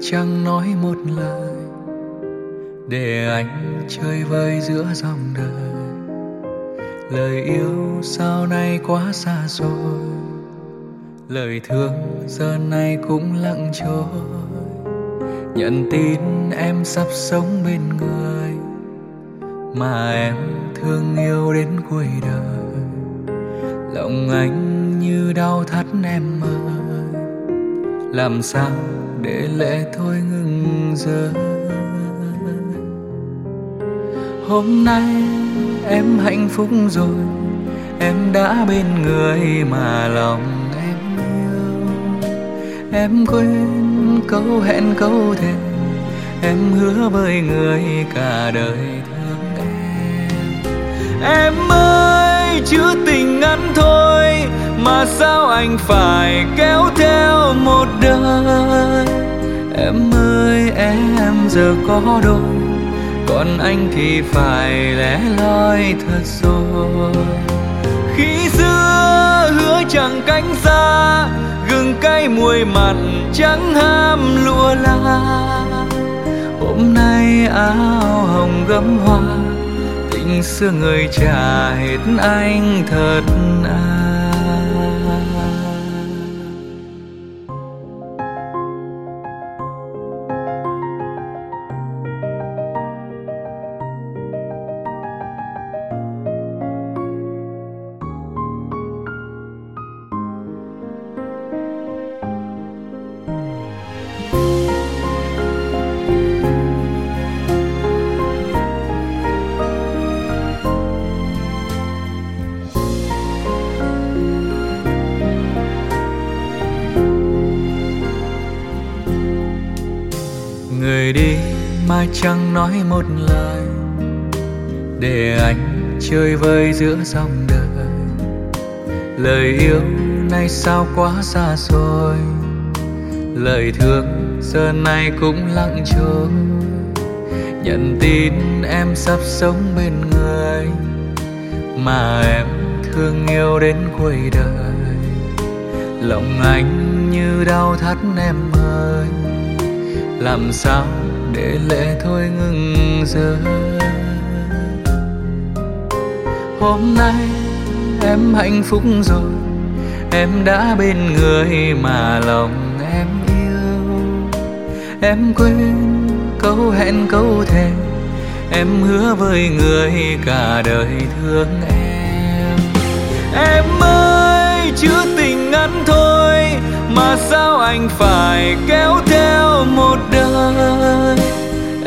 chẳng nói một lời. Để anh chơi vơi giữa dòng đời. Lời yêu sau này quá xa rồi. Lời thương giờ này cũng lặng trôi. Nhận tin em sắp sống bên người. Mà em thương yêu đến cuối đời. Lòng anh như đau thắt em ơi. Làm sao để lệ thôi ngừng rơi hôm nay em hạnh phúc rồi, em đã bên người mà lòng em yêu. Em quên câu hẹn câu thề, em hứa với người cả đời thương em. Em ơi, chữ tình ngắn thôi mà sao anh phải kéo theo một đời? Em ơi, em giờ có đôi, còn anh thì phải lẻ loi thật rồi. Khi xưa hứa chẳng cánh xa, gừng cay muối mặn chẳng ham lụa la. Hôm nay áo hồng gấm hoa, tình xưa người trả hết anh thật à. Người đi mà chẳng nói một lời, để anh chơi vơi giữa dòng đời. Lời yêu nay sao quá xa xôi, lời thương giờ này cũng lặng trôi. Nhận tin em sắp sống bên người, mà em thương yêu đến cuối đời. Lòng anh như đau thắt em ơi làm sao để lệ thôi ngừng rơi hôm nay em hạnh phúc rồi, em đã bên người mà lòng em yêu. Em quên câu hẹn câu thề, em hứa với người cả đời thương em. Em ơi chữ tình ngắn thôi mà sao anh phải kéo theo một đời?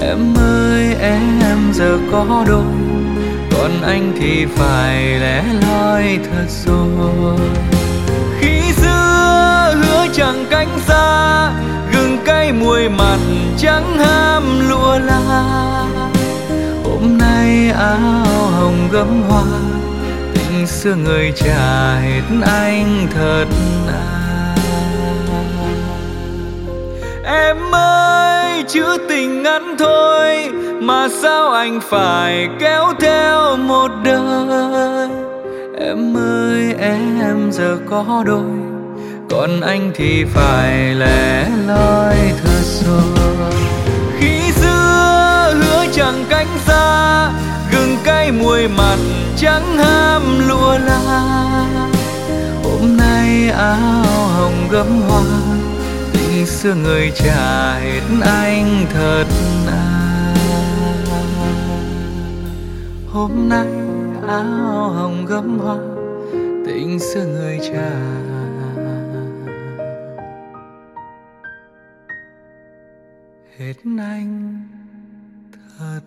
Em ơi, em giờ có đôi, còn anh thì phải lẻ loi thật rồi. Khi xưa hứa chẳng cánh xa, gừng cay mùi mặn chẳng ham lụa la. Hôm nay áo hồng gấm hoa, tình xưa người trả hết anh thật à em ơi, chữ tình ngắn thôi mà sao anh phải kéo theo một đời? Em ơi, em giờ có đôi, còn anh thì phải lẻ loi thưa rồi. Khi xưa hứa chẳng cánh xa, gừng cay mùi mặn chẳng ham lụa la. Hôm nay áo hồng gấm hoa tình xưa người trả hết anh thật à hôm nay áo hồng gấm hoa, tình xưa người trả hết anh thật